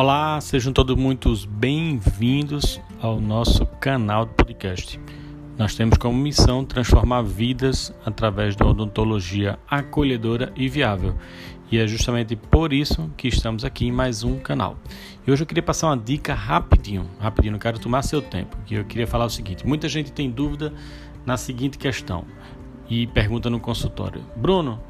Olá, sejam todos muito bem-vindos ao nosso canal de podcast. Nós temos como missão transformar vidas através da odontologia acolhedora e viável. E é justamente por isso que estamos aqui em mais um canal. E hoje eu queria passar uma dica rapidinho, rapidinho, não quero tomar seu tempo. Que eu queria falar o seguinte: muita gente tem dúvida na seguinte questão e pergunta no consultório: Bruno,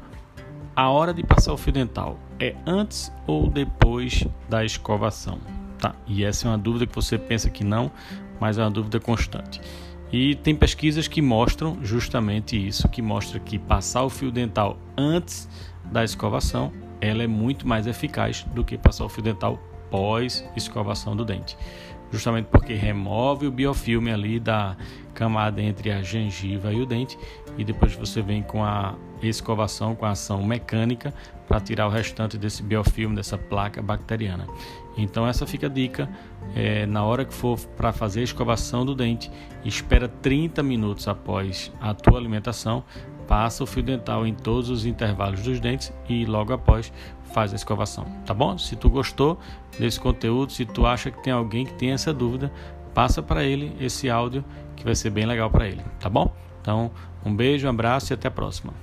a hora de passar o fio dental é antes ou depois da escovação? Tá, e essa é uma dúvida que você pensa que não, mas é uma dúvida constante. E tem pesquisas que mostram justamente isso, que mostra que passar o fio dental antes da escovação, ela é muito mais eficaz do que passar o fio dental pós escovação do dente. Justamente porque remove o biofilme ali da camada entre a gengiva e o dente e depois você vem com a escovação, com a ação mecânica para tirar o restante desse biofilme, dessa placa bacteriana. Então essa fica a dica, é, na hora que for para fazer a escovação do dente, espera 30 minutos após a tua alimentação, passa o fio dental em todos os intervalos dos dentes e logo após faz a escovação, tá bom? Se tu gostou desse conteúdo, se tu acha que tem alguém que tem essa dúvida, passa para ele esse áudio que vai ser bem legal para ele, tá bom? Então, um beijo, um abraço e até a próxima.